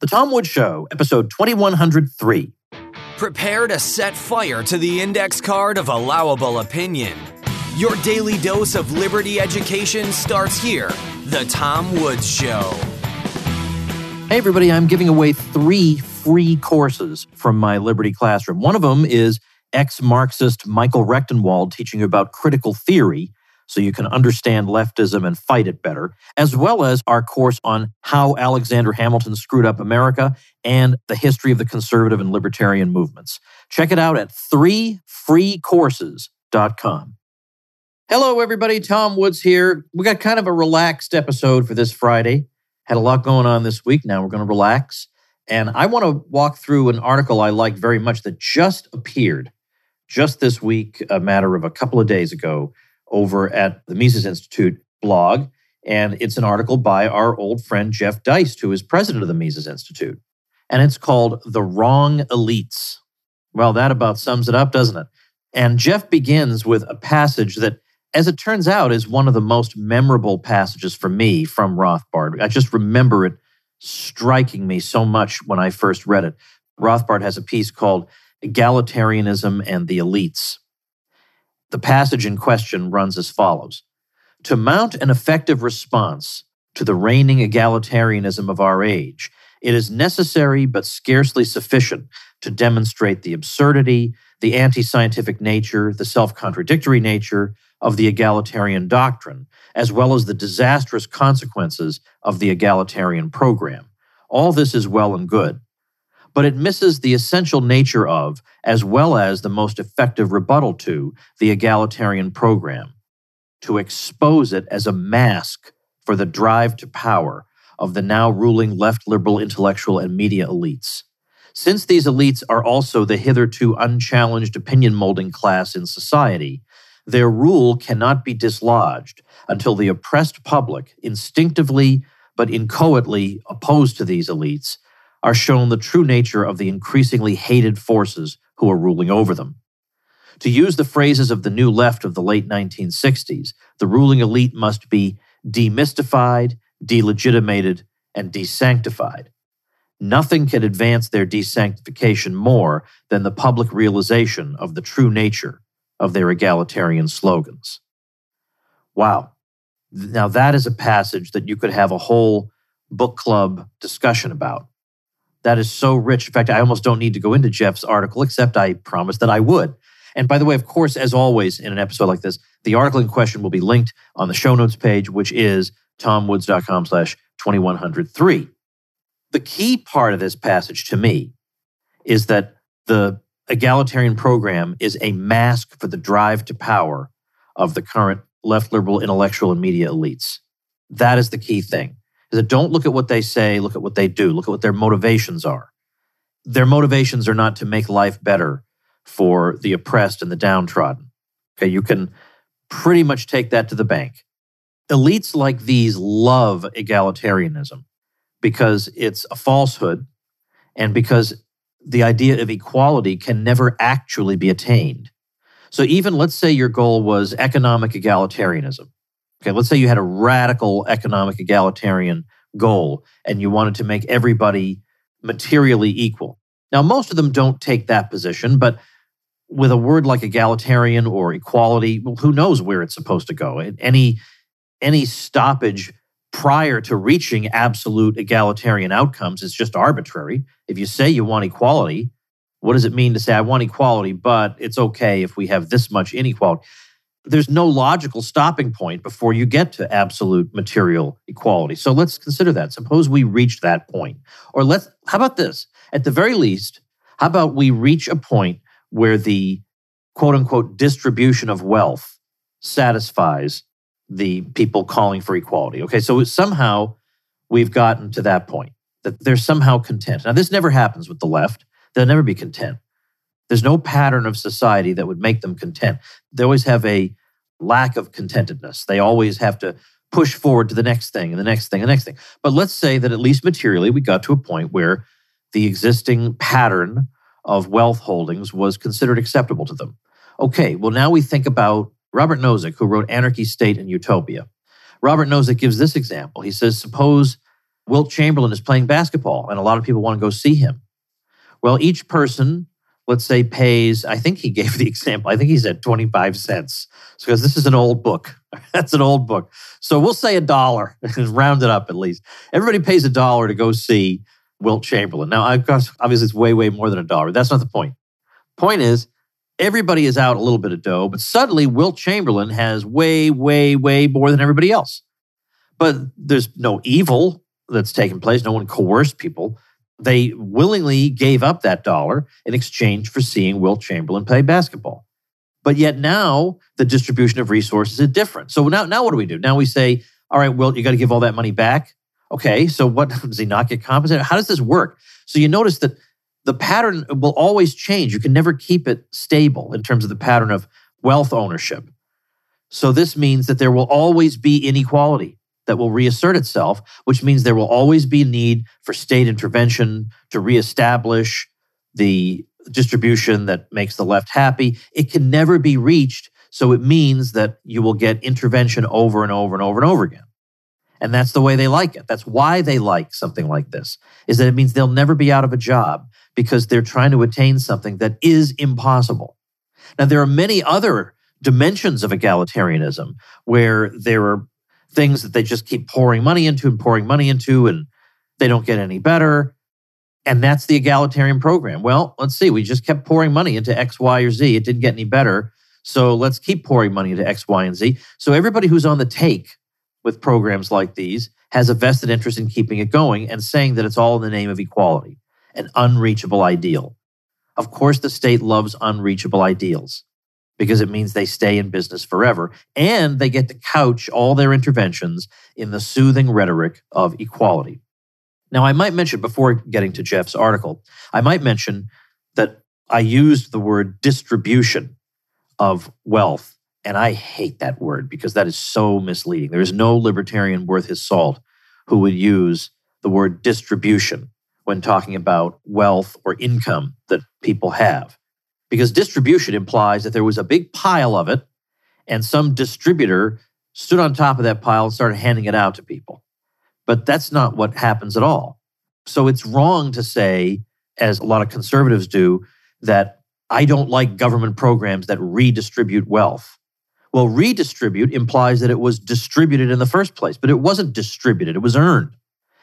The Tom Woods Show, episode 2103. Prepare to set fire to the index card of allowable opinion. Your daily dose of liberty education starts here. The Tom Woods Show. Hey, everybody, I'm giving away three free courses from my Liberty Classroom. One of them is ex Marxist Michael Rectenwald teaching you about critical theory so you can understand leftism and fight it better, as well as our course on how Alexander Hamilton screwed up America and the history of the conservative and libertarian movements. Check it out at threefreecourses.com. Hello, everybody. Tom Woods here. We got kind of a relaxed episode for this Friday. Had a lot going on this week. Now we're going to relax. And I want to walk through an article I liked very much that just appeared just this week, a matter of a couple of days ago, over at the Mises Institute blog. And it's an article by our old friend Jeff Deist, who is president of the Mises Institute. And it's called The Wrong Elites. Well, that about sums it up, doesn't it? And Jeff begins with a passage that, as it turns out, is one of the most memorable passages for me from Rothbard. I just remember it striking me so much when I first read it. Rothbard has a piece called Egalitarianism and the Elites. The passage in question runs as follows To mount an effective response to the reigning egalitarianism of our age, it is necessary but scarcely sufficient to demonstrate the absurdity, the anti scientific nature, the self contradictory nature of the egalitarian doctrine, as well as the disastrous consequences of the egalitarian program. All this is well and good but it misses the essential nature of, as well as the most effective rebuttal to, the egalitarian program to expose it as a mask for the drive to power of the now ruling left liberal intellectual and media elites. Since these elites are also the hitherto unchallenged opinion molding class in society, their rule cannot be dislodged until the oppressed public, instinctively but inchoately opposed to these elites, are shown the true nature of the increasingly hated forces who are ruling over them. To use the phrases of the new left of the late 1960s, the ruling elite must be demystified, delegitimated, and desanctified. Nothing can advance their desanctification more than the public realization of the true nature of their egalitarian slogans. Wow. Now, that is a passage that you could have a whole book club discussion about. That is so rich. In fact, I almost don't need to go into Jeff's article, except I promised that I would. And by the way, of course, as always in an episode like this, the article in question will be linked on the show notes page, which is tomwoods.com slash 2103. The key part of this passage to me is that the egalitarian program is a mask for the drive to power of the current left liberal intellectual and media elites. That is the key thing is that don't look at what they say, look at what they do, look at what their motivations are. Their motivations are not to make life better for the oppressed and the downtrodden. Okay, you can pretty much take that to the bank. Elites like these love egalitarianism because it's a falsehood and because the idea of equality can never actually be attained. So, even let's say your goal was economic egalitarianism. Okay, let's say you had a radical economic egalitarian goal and you wanted to make everybody materially equal. Now, most of them don't take that position, but with a word like egalitarian or equality, well, who knows where it's supposed to go? Any any stoppage prior to reaching absolute egalitarian outcomes is just arbitrary. If you say you want equality, what does it mean to say I want equality, but it's okay if we have this much inequality? There's no logical stopping point before you get to absolute material equality. So let's consider that. Suppose we reach that point. Or let's, how about this? At the very least, how about we reach a point where the quote unquote distribution of wealth satisfies the people calling for equality? Okay, so somehow we've gotten to that point that they're somehow content. Now, this never happens with the left, they'll never be content. There's no pattern of society that would make them content. They always have a lack of contentedness. They always have to push forward to the next thing and the next thing and the next thing. But let's say that at least materially, we got to a point where the existing pattern of wealth holdings was considered acceptable to them. Okay, well, now we think about Robert Nozick, who wrote Anarchy, State, and Utopia. Robert Nozick gives this example. He says, Suppose Wilt Chamberlain is playing basketball and a lot of people want to go see him. Well, each person, let's say, pays, I think he gave the example, I think he said 25 cents. Because this is an old book. That's an old book. So we'll say a dollar, round it up at least. Everybody pays a dollar to go see Wilt Chamberlain. Now, obviously, it's way, way more than a dollar. That's not the point. Point is, everybody is out a little bit of dough, but suddenly Wilt Chamberlain has way, way, way more than everybody else. But there's no evil that's taken place. No one coerced people. They willingly gave up that dollar in exchange for seeing Wilt Chamberlain play basketball. But yet now the distribution of resources is different. So now, now what do we do? Now we say, all right, Wilt, you got to give all that money back. Okay, so what does he not get compensated? How does this work? So you notice that the pattern will always change. You can never keep it stable in terms of the pattern of wealth ownership. So this means that there will always be inequality that will reassert itself, which means there will always be a need for state intervention to reestablish the distribution that makes the left happy. It can never be reached. So it means that you will get intervention over and over and over and over again. And that's the way they like it. That's why they like something like this, is that it means they'll never be out of a job because they're trying to attain something that is impossible. Now, there are many other dimensions of egalitarianism where there are things that they just keep pouring money into and pouring money into, and they don't get any better. And that's the egalitarian program. Well, let's see. We just kept pouring money into X, Y, or Z. It didn't get any better. So let's keep pouring money into X, Y, and Z. So everybody who's on the take with programs like these has a vested interest in keeping it going and saying that it's all in the name of equality, an unreachable ideal. Of course, the state loves unreachable ideals because it means they stay in business forever and they get to couch all their interventions in the soothing rhetoric of equality. Now, I might mention before getting to Jeff's article, I might mention that I used the word distribution of wealth and I hate that word because that is so misleading. There is no libertarian worth his salt who would use the word distribution when talking about wealth or income that people have. Because distribution implies that there was a big pile of it and some distributor stood on top of that pile and started handing it out to people. But that's not what happens at all. So it's wrong to say, as a lot of conservatives do, that I don't like government programs that redistribute wealth. Well, redistribute implies that it was distributed in the first place, but it wasn't distributed, it was earned.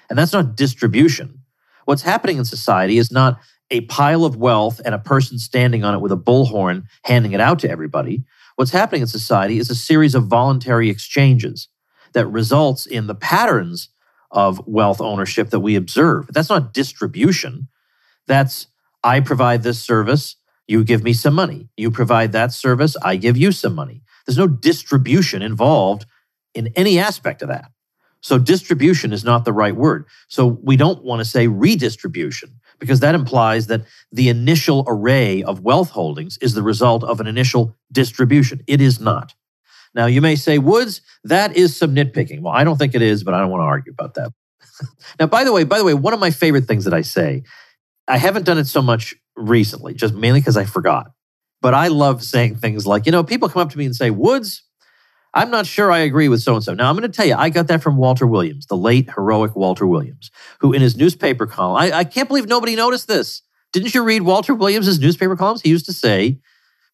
And that's not distribution. What's happening in society is not a pile of wealth and a person standing on it with a bullhorn handing it out to everybody. What's happening in society is a series of voluntary exchanges that results in the patterns of wealth ownership that we observe. That's not distribution. That's I provide this service, you give me some money. You provide that service, I give you some money. There's no distribution involved in any aspect of that. So distribution is not the right word. So we don't want to say redistribution because that implies that the initial array of wealth holdings is the result of an initial distribution. It is not. Now you may say, Woods, that is some nitpicking. Well, I don't think it is, but I don't want to argue about that. now, by the way, by the way, one of my favorite things that I say, I haven't done it so much recently, just mainly because I forgot. But I love saying things like, you know, people come up to me and say, Woods, I'm not sure I agree with so and so. Now, I'm going to tell you, I got that from Walter Williams, the late heroic Walter Williams, who in his newspaper column, I, I can't believe nobody noticed this. Didn't you read Walter Williams's newspaper columns? He used to say,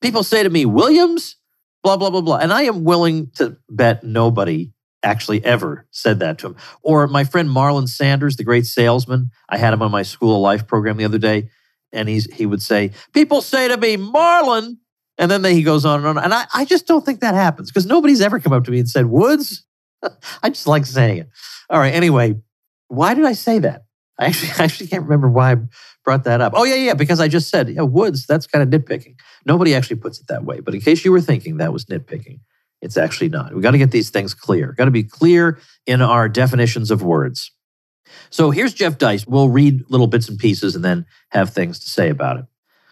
people say to me, Williams, blah, blah, blah, blah. And I am willing to bet nobody actually ever said that to him. Or my friend Marlon Sanders, the great salesman, I had him on my School of Life program the other day and he's he would say, "People say to me, Marlon," and then he goes on and on. And I, I just don't think that happens because nobody's ever come up to me and said, "Woods." I just like saying it. All right. Anyway, why did I say that? I actually I actually can't remember why I brought that up. Oh yeah, yeah, because I just said, yeah, Woods. That's kind of nitpicking. Nobody actually puts it that way. But in case you were thinking that was nitpicking, it's actually not. We got to get these things clear. Got to be clear in our definitions of words. So here's Jeff Deist. We'll read little bits and pieces and then have things to say about it.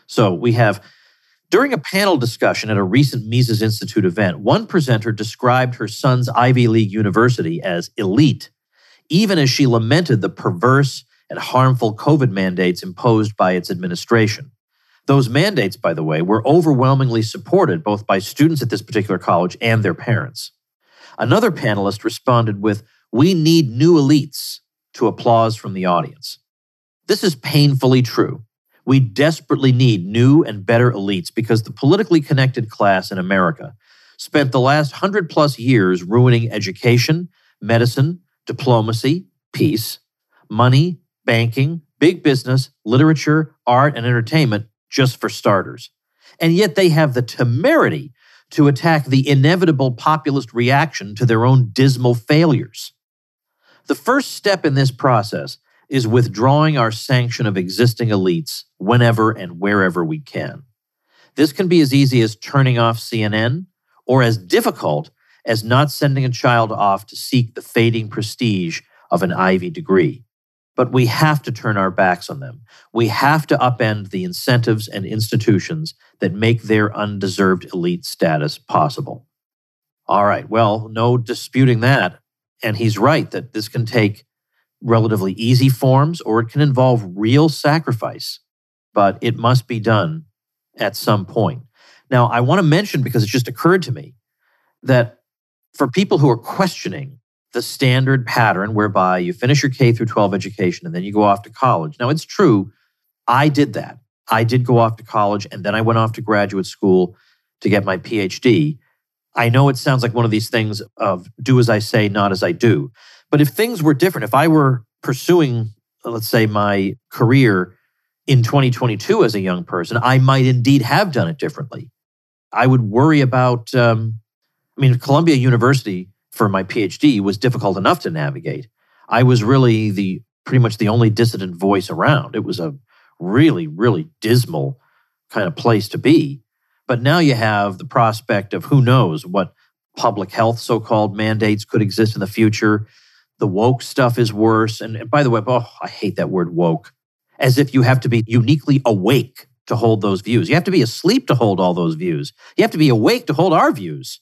So we have during a panel discussion at a recent Mises Institute event, one presenter described her son's Ivy League university as elite, even as she lamented the perverse and harmful COVID mandates imposed by its administration. Those mandates, by the way, were overwhelmingly supported both by students at this particular college and their parents. Another panelist responded with, We need new elites to applause from the audience. This is painfully true. We desperately need new and better elites because the politically connected class in America spent the last hundred plus years ruining education, medicine, diplomacy, peace, money, banking, big business, literature, art, and entertainment, just for starters. And yet they have the temerity to attack the inevitable populist reaction to their own dismal failures. The first step in this process is withdrawing our sanction of existing elites whenever and wherever we can. This can be as easy as turning off CNN or as difficult as not sending a child off to seek the fading prestige of an Ivy degree. But we have to turn our backs on them. We have to upend the incentives and institutions that make their undeserved elite status possible. All right, well, no disputing that. And he's right that this can take relatively easy forms or it can involve real sacrifice, but it must be done at some point. Now, I want to mention because it just occurred to me that for people who are questioning the standard pattern whereby you finish your K through 12 education and then you go off to college. Now, it's true, I did that. I did go off to college and then I went off to graduate school to get my PhD. I know it sounds like one of these things of do as I say, not as I do. But if things were different, if I were pursuing, let's say, my career in 2022 as a young person, I might indeed have done it differently. I would worry about, um, I mean, Columbia University for my PhD was difficult enough to navigate. I was really the pretty much the only dissident voice around. It was a really, really dismal kind of place to be. But now you have the prospect of who knows what public health so called mandates could exist in the future. The woke stuff is worse. And by the way, oh, I hate that word woke, as if you have to be uniquely awake to hold those views. You have to be asleep to hold all those views. You have to be awake to hold our views.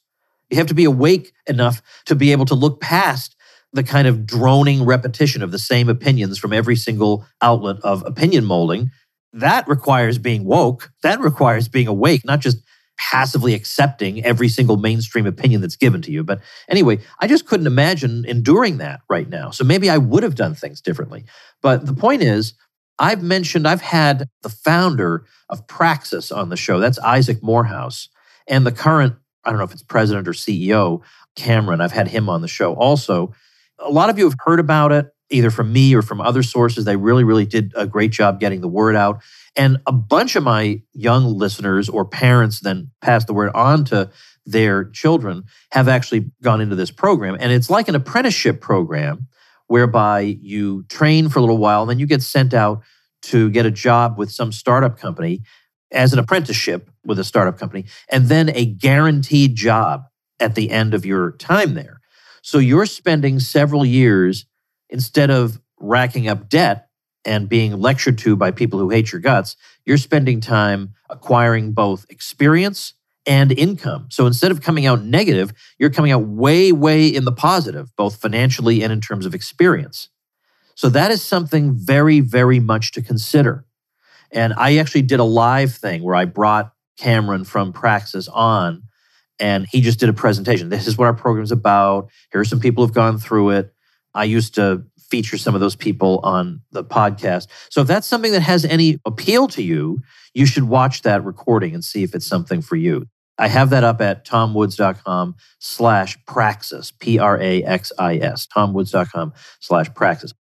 You have to be awake enough to be able to look past the kind of droning repetition of the same opinions from every single outlet of opinion molding. That requires being woke. That requires being awake, not just passively accepting every single mainstream opinion that's given to you. But anyway, I just couldn't imagine enduring that right now. So maybe I would have done things differently. But the point is, I've mentioned, I've had the founder of Praxis on the show. That's Isaac Morehouse. And the current I don't know if it's president or CEO, Cameron. I've had him on the show also. A lot of you have heard about it either from me or from other sources. They really, really did a great job getting the word out. And a bunch of my young listeners or parents then passed the word on to their children have actually gone into this program. And it's like an apprenticeship program whereby you train for a little while then you get sent out to get a job with some startup company as an apprenticeship with a startup company, and then a guaranteed job at the end of your time there. So you're spending several years instead of racking up debt and being lectured to by people who hate your guts, you're spending time acquiring both experience and income. So instead of coming out negative, you're coming out way, way in the positive, both financially and in terms of experience. So that is something very, very much to consider. And I actually did a live thing where I brought Cameron from Praxis on and he just did a presentation. This is what our program is about. Here are some people who've gone through it. I used to feature some of those people on the podcast. So if that's something that has any appeal to you, you should watch that recording and see if it's something for you. I have that up at tomwoods.com slash praxis, P-R-A-X-I-S, tomwoods.com slash praxis.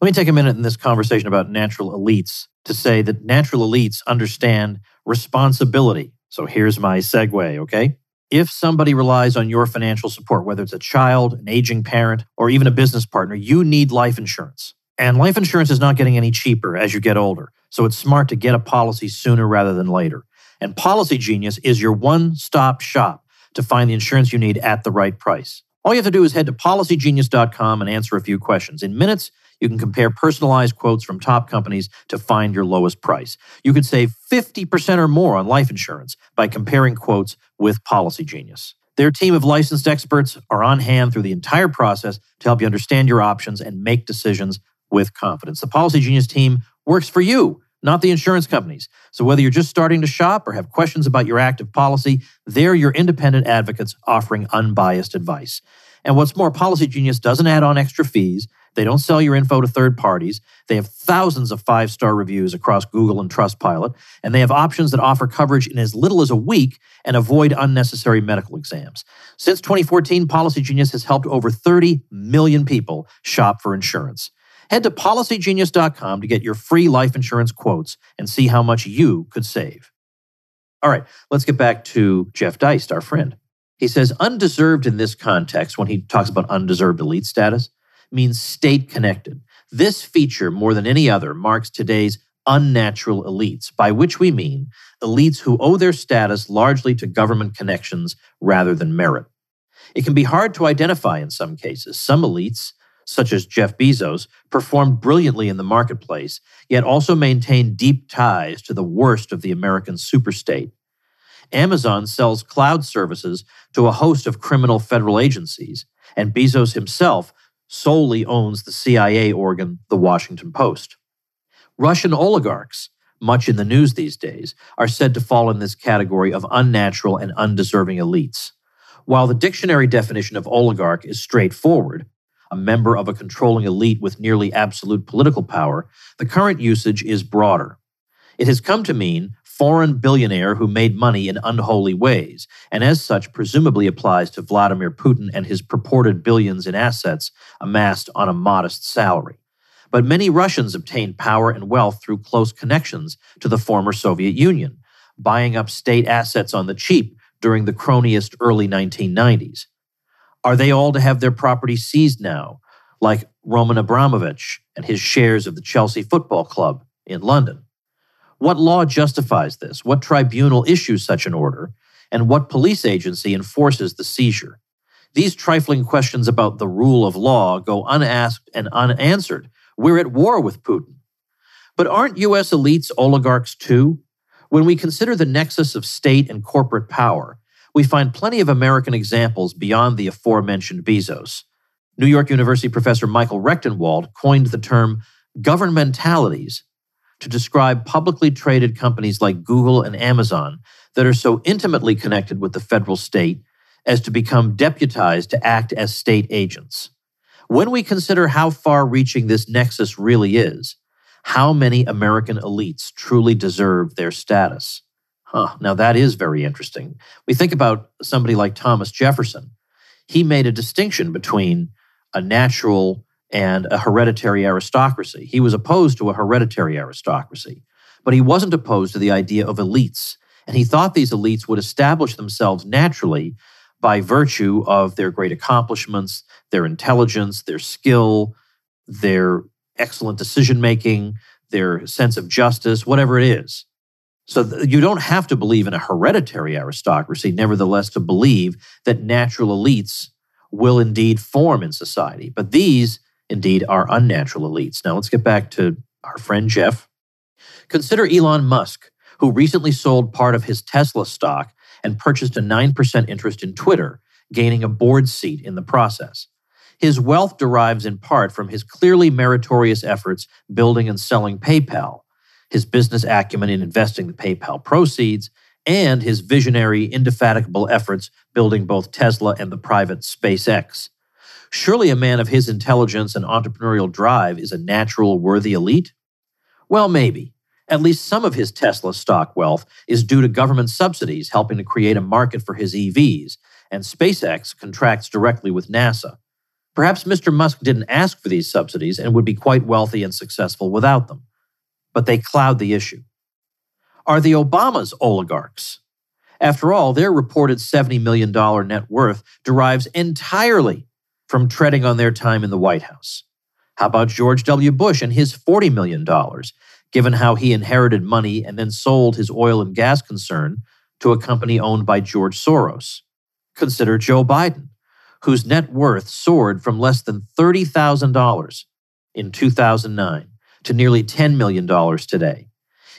Let me take a minute in this conversation about natural elites to say that natural elites understand responsibility. So here's my segue, okay? If somebody relies on your financial support, whether it's a child, an aging parent, or even a business partner, you need life insurance. And life insurance is not getting any cheaper as you get older. So it's smart to get a policy sooner rather than later. And Policy Genius is your one stop shop to find the insurance you need at the right price. All you have to do is head to policygenius.com and answer a few questions. In minutes, you can compare personalized quotes from top companies to find your lowest price. You could save 50% or more on life insurance by comparing quotes with Policy Genius. Their team of licensed experts are on hand through the entire process to help you understand your options and make decisions with confidence. The Policy Genius team works for you, not the insurance companies. So whether you're just starting to shop or have questions about your active policy, they're your independent advocates offering unbiased advice. And what's more, Policy Genius doesn't add on extra fees They don't sell your info to third parties. They have thousands of five star reviews across Google and Trustpilot, and they have options that offer coverage in as little as a week and avoid unnecessary medical exams. Since 2014, Policy Genius has helped over 30 million people shop for insurance. Head to policygenius.com to get your free life insurance quotes and see how much you could save. All right, let's get back to Jeff Deist, our friend. He says undeserved in this context, when he talks about undeserved elite status, means state connected. This feature, more than any other, marks today's unnatural elites, by which we mean elites who owe their status largely to government connections rather than merit. It can be hard to identify in some cases. Some elites, such as Jeff Bezos, performed brilliantly in the marketplace, yet also maintained deep ties to the worst of the American superstate. Amazon sells cloud services to a host of criminal federal agencies, and Bezos himself solely owns the CIA organ, the Washington Post. Russian oligarchs, much in the news these days, are said to fall in this category of unnatural and undeserving elites. While the dictionary definition of oligarch is straightforward, a member of a controlling elite with nearly absolute political power, the current usage is broader. It has come to mean foreign billionaire who made money in unholy ways, and as such presumably applies to Vladimir Putin and his purported billions in assets amassed on a modest salary. But many Russians obtained power and wealth through close connections to the former Soviet Union, buying up state assets on the cheap during the cronyist early 1990s. Are they all to have their property seized now, like Roman Abramovich and his shares of the Chelsea Football Club in London? What law justifies this? What tribunal issues such an order? And what police agency enforces the seizure? These trifling questions about the rule of law go unasked and unanswered. We're at war with Putin. But aren't U.S. elites oligarchs too? When we consider the nexus of state and corporate power, we find plenty of American examples beyond the aforementioned Bezos. New York University professor Michael Rectenwald coined the term governmentalities to describe publicly traded companies like Google and Amazon that are so intimately connected with the federal state as to become deputized to act as state agents. When we consider how far reaching this nexus really is, how many American elites truly deserve their status? Huh, now that is very interesting. We think about somebody like Thomas Jefferson. He made a distinction between a natural and a hereditary aristocracy. He was opposed to a hereditary aristocracy, but he wasn't opposed to the idea of elites. And he thought these elites would establish themselves naturally by virtue of their great accomplishments, their intelligence, their skill, their excellent decision making, their sense of justice, whatever it is. So you don't have to believe in a hereditary aristocracy, nevertheless, to believe that natural elites will indeed form in society. But these indeed are unnatural elites. Now let's get back to our friend Jeff. Consider Elon Musk, who recently sold part of his Tesla stock and purchased a 9% interest in Twitter, gaining a board seat in the process. His wealth derives in part from his clearly meritorious efforts building and selling PayPal, his business acumen in investing the PayPal proceeds, and his visionary, indefatigable efforts building both Tesla and the private SpaceX. Surely a man of his intelligence and entrepreneurial drive is a natural, worthy elite? Well, maybe. At least some of his Tesla stock wealth is due to government subsidies helping to create a market for his EVs, and SpaceX contracts directly with NASA. Perhaps Mr. Musk didn't ask for these subsidies and would be quite wealthy and successful without them. But they cloud the issue. Are the Obamas oligarchs? After all, their reported $70 million net worth derives entirely from treading on their time in the White House? How about George W. Bush and his $40 million, given how he inherited money and then sold his oil and gas concern to a company owned by George Soros? Consider Joe Biden, whose net worth soared from less than $30,000 in 2009 to nearly $10 million today.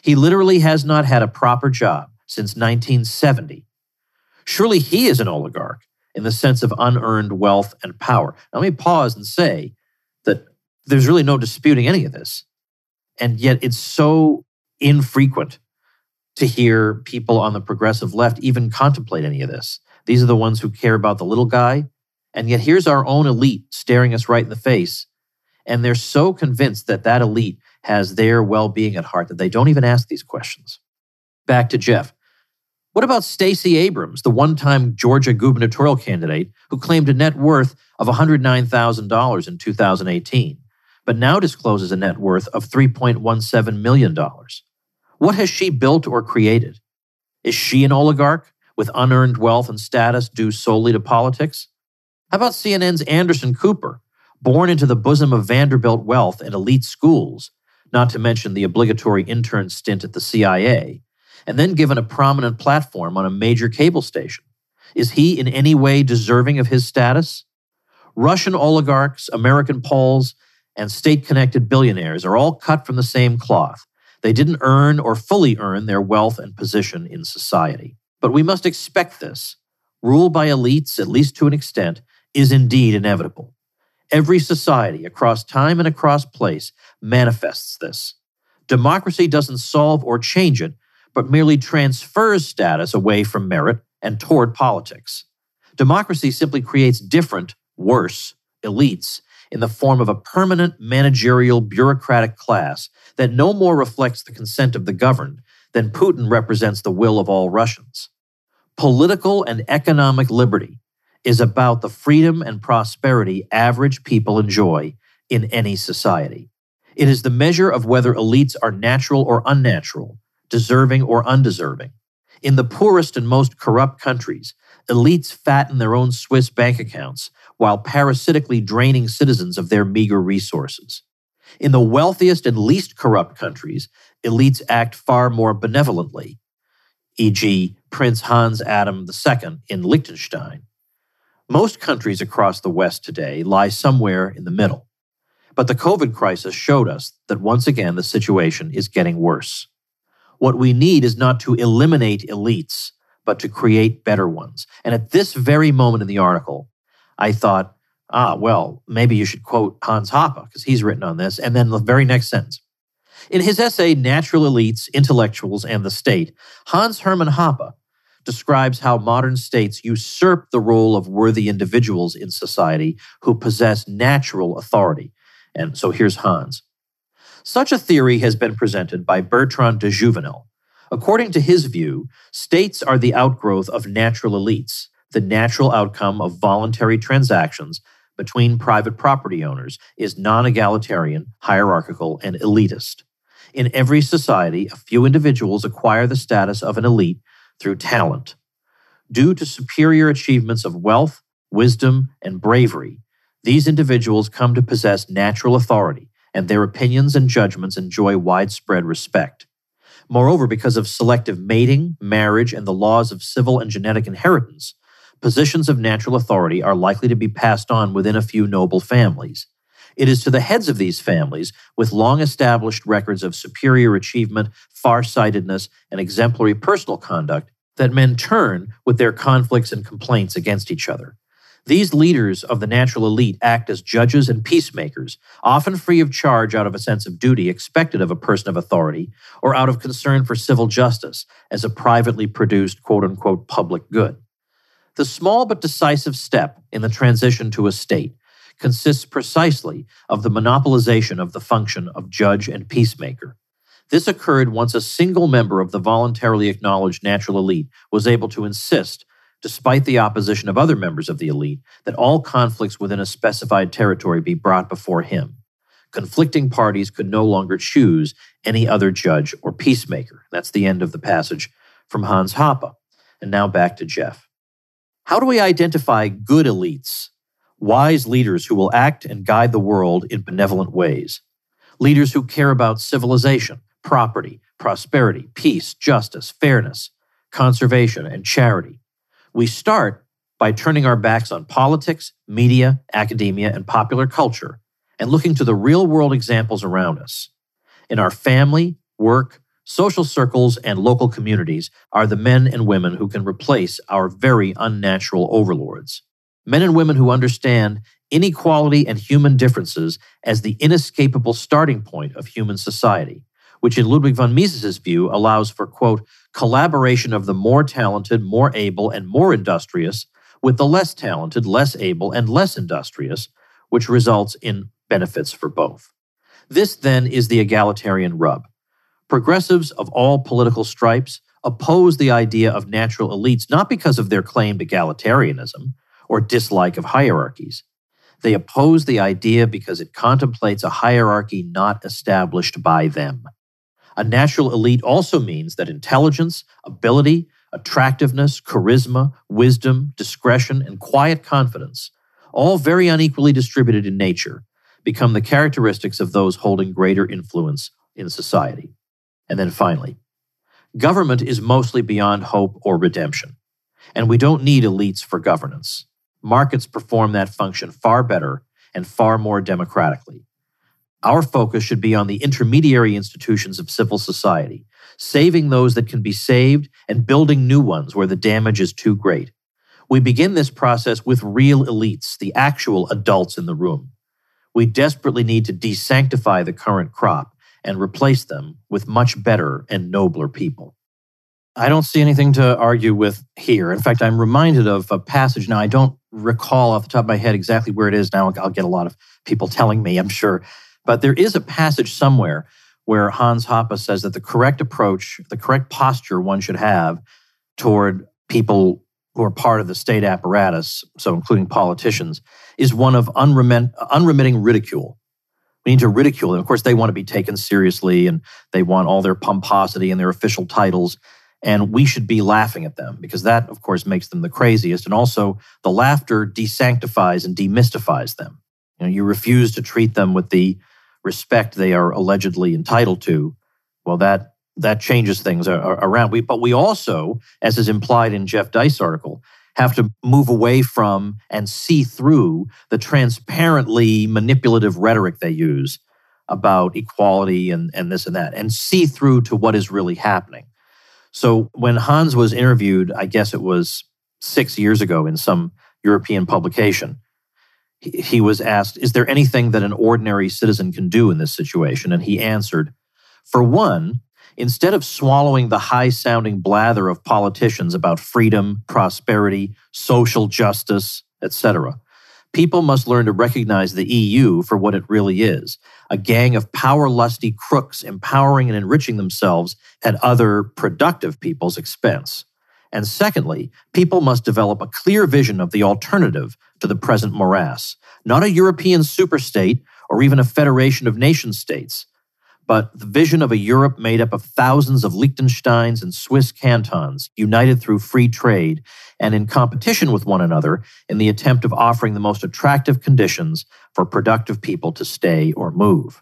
He literally has not had a proper job since 1970. Surely he is an oligarch in the sense of unearned wealth and power. Now, let me pause and say that there's really no disputing any of this. And yet it's so infrequent to hear people on the progressive left even contemplate any of this. These are the ones who care about the little guy. And yet here's our own elite staring us right in the face And they're so convinced that that elite has their well being at heart that they don't even ask these questions. Back to Jeff. What about Stacey Abrams, the one time Georgia gubernatorial candidate who claimed a net worth of $109,000 in 2018, but now discloses a net worth of $3.17 million? What has she built or created? Is she an oligarch with unearned wealth and status due solely to politics? How about CNN's Anderson Cooper, born into the bosom of Vanderbilt wealth and elite schools, not to mention the obligatory intern stint at the CIA, and then given a prominent platform on a major cable station? Is he in any way deserving of his status? Russian oligarchs, American Poles, and state connected billionaires are all cut from the same cloth. They didn't earn or fully earn their wealth and position in society. But we must expect this. Rule by elites, at least to an extent, is indeed inevitable. Every society, across time and across place, manifests this. Democracy doesn't solve or change it, but merely transfers status away from merit and toward politics. Democracy simply creates different, worse, elites in the form of a permanent managerial bureaucratic class that no more reflects the consent of the governed than Putin represents the will of all Russians. Political and economic liberty is about the freedom and prosperity average people enjoy in any society. It is the measure of whether elites are natural or unnatural, deserving or undeserving. In the poorest and most corrupt countries, elites fatten their own Swiss bank accounts while parasitically draining citizens of their meager resources. In the wealthiest and least corrupt countries, elites act far more benevolently, e.g., Prince Hans Adam II in Liechtenstein. Most countries across the West today lie somewhere in the middle. But the COVID crisis showed us that once again the situation is getting worse. What we need is not to eliminate elites, but to create better ones. And at this very moment in the article, I thought, ah, well, maybe you should quote Hans Hoppe, because he's written on this. And then the very next sentence. In his essay, Natural Elites, Intellectuals, and the State, Hans Hermann Hoppe describes how modern states usurp the role of worthy individuals in society who possess natural authority. And so here's Hans. Such a theory has been presented by Bertrand de Jouvenel. According to his view, states are the outgrowth of natural elites, the natural outcome of voluntary transactions between private property owners is non egalitarian, hierarchical, and elitist. In every society, a few individuals acquire the status of an elite through talent. Due to superior achievements of wealth, wisdom, and bravery, these individuals come to possess natural authority, and their opinions and judgments enjoy widespread respect. Moreover, because of selective mating, marriage, and the laws of civil and genetic inheritance, positions of natural authority are likely to be passed on within a few noble families. It is to the heads of these families, with long established records of superior achievement, far-sightedness, and exemplary personal conduct, that men turn with their conflicts and complaints against each other. These leaders of the natural elite act as judges and peacemakers, often free of charge out of a sense of duty expected of a person of authority, or out of concern for civil justice as a privately produced quote unquote public good. The small but decisive step in the transition to a state consists precisely of the monopolization of the function of judge and peacemaker. This occurred once a single member of the voluntarily acknowledged natural elite was able to insist despite the opposition of other members of the elite, that all conflicts within a specified territory be brought before him. Conflicting parties could no longer choose any other judge or peacemaker. That's the end of the passage from Hans Hoppe. And now back to Jeff. How do we identify good elites, wise leaders who will act and guide the world in benevolent ways? Leaders who care about civilization, property, prosperity, peace, justice, fairness, conservation, and charity we start by turning our backs on politics, media, academia, and popular culture and looking to the real world examples around us. In our family, work, social circles, and local communities are the men and women who can replace our very unnatural overlords. Men and women who understand inequality and human differences as the inescapable starting point of human society, which in Ludwig von Mises's view allows for, quote, collaboration of the more talented, more able, and more industrious with the less talented, less able, and less industrious, which results in benefits for both. This then is the egalitarian rub. Progressives of all political stripes oppose the idea of natural elites not because of their claimed egalitarianism or dislike of hierarchies. They oppose the idea because it contemplates a hierarchy not established by them. A natural elite also means that intelligence, ability, attractiveness, charisma, wisdom, discretion, and quiet confidence, all very unequally distributed in nature, become the characteristics of those holding greater influence in society. And then finally, government is mostly beyond hope or redemption, and we don't need elites for governance. Markets perform that function far better and far more democratically. Our focus should be on the intermediary institutions of civil society, saving those that can be saved and building new ones where the damage is too great. We begin this process with real elites, the actual adults in the room. We desperately need to desanctify the current crop and replace them with much better and nobler people. I don't see anything to argue with here. In fact, I'm reminded of a passage now. I don't recall off the top of my head exactly where it is now. I'll get a lot of people telling me, I'm sure. But there is a passage somewhere where Hans Hoppe says that the correct approach, the correct posture one should have toward people who are part of the state apparatus, so including politicians, is one of unremit- unremitting ridicule. We need to ridicule them. Of course, they want to be taken seriously and they want all their pomposity and their official titles. And we should be laughing at them because that, of course, makes them the craziest. And also, the laughter desanctifies and demystifies them. You know, you refuse to treat them with the respect they are allegedly entitled to. Well, that that changes things around. We, but we also, as is implied in Jeff Deist's article, have to move away from and see through the transparently manipulative rhetoric they use about equality and, and this and that, and see through to what is really happening. So when Hans was interviewed, I guess it was six years ago in some European publication, he was asked, Is there anything that an ordinary citizen can do in this situation? And he answered, For one, instead of swallowing the high sounding blather of politicians about freedom, prosperity, social justice, etc., people must learn to recognize the EU for what it really is a gang of power lusty crooks empowering and enriching themselves at other productive people's expense. And secondly, people must develop a clear vision of the alternative to the present morass, not a European superstate or even a federation of nation states, but the vision of a Europe made up of thousands of Liechtensteins and Swiss cantons, united through free trade and in competition with one another in the attempt of offering the most attractive conditions for productive people to stay or move.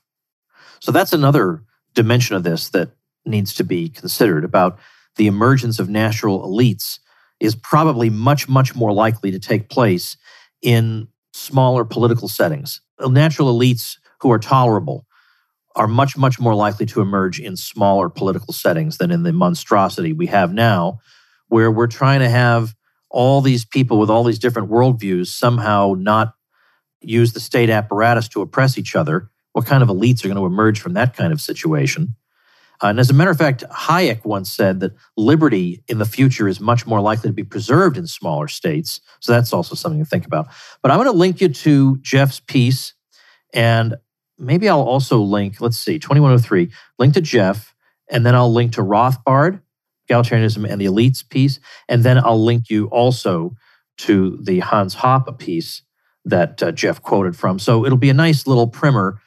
So that's another dimension of this that needs to be considered about the emergence of natural elites is probably much, much more likely to take place in smaller political settings. Natural elites who are tolerable are much, much more likely to emerge in smaller political settings than in the monstrosity we have now, where we're trying to have all these people with all these different worldviews somehow not use the state apparatus to oppress each other. What kind of elites are going to emerge from that kind of situation? And as a matter of fact, Hayek once said that liberty in the future is much more likely to be preserved in smaller states. So that's also something to think about. But I'm going to link you to Jeff's piece. And maybe I'll also link, let's see, 2103, link to Jeff. And then I'll link to Rothbard, egalitarianism and the elites piece. And then I'll link you also to the Hans Hoppe piece that uh, Jeff quoted from. So it'll be a nice little primer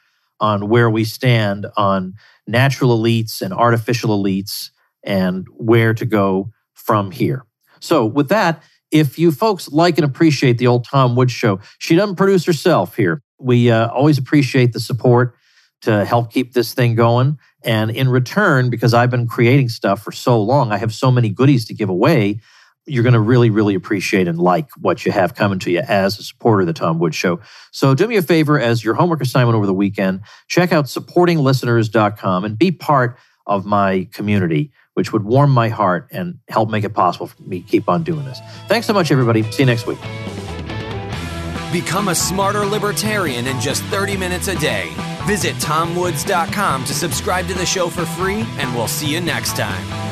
on where we stand on natural elites and artificial elites and where to go from here. So, with that, if you folks like and appreciate the old Tom Woods show, she doesn't produce herself here. We uh, always appreciate the support to help keep this thing going. And in return, because I've been creating stuff for so long, I have so many goodies to give away you're going to really, really appreciate and like what you have coming to you as a supporter of the Tom Woods Show. So do me a favor as your homework assignment over the weekend, check out supportinglisteners.com and be part of my community, which would warm my heart and help make it possible for me to keep on doing this. Thanks so much, everybody. See you next week. Become a smarter libertarian in just 30 minutes a day. Visit tomwoods.com to subscribe to the show for free, and we'll see you next time.